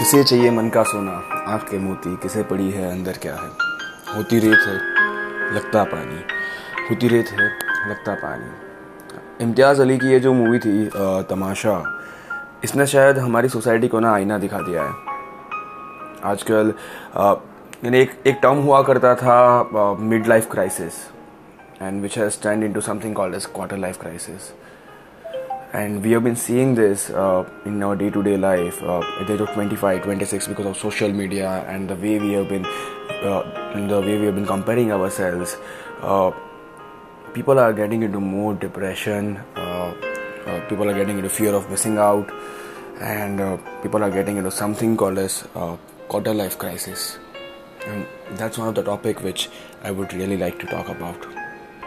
किसे चाहिए मन का सोना? आँख के मोती, किसे पड़ी है? अंदर क्या है? होती रेत है, लगता पानी। होती रेत है, लगता पानी। इम्तियाज़ अली की ये जो मूवी थी तमाशा, इसने शायद हमारी सोसाइटी को ना आईना दिखा दिया है। आजकल यानी एक एक टर्म हुआ करता था mid life crisis and which has turn into something called as quarter life crisis and we have been seeing this uh, in our day-to-day life uh, at the age of 25 26 because of social media and the way we have been uh, the way we have been comparing ourselves. Uh, people are getting into more depression uh, uh, people are getting into fear of missing out and people are getting into something called as quarter life crisis. And that's one of the topic which i would really like to talk about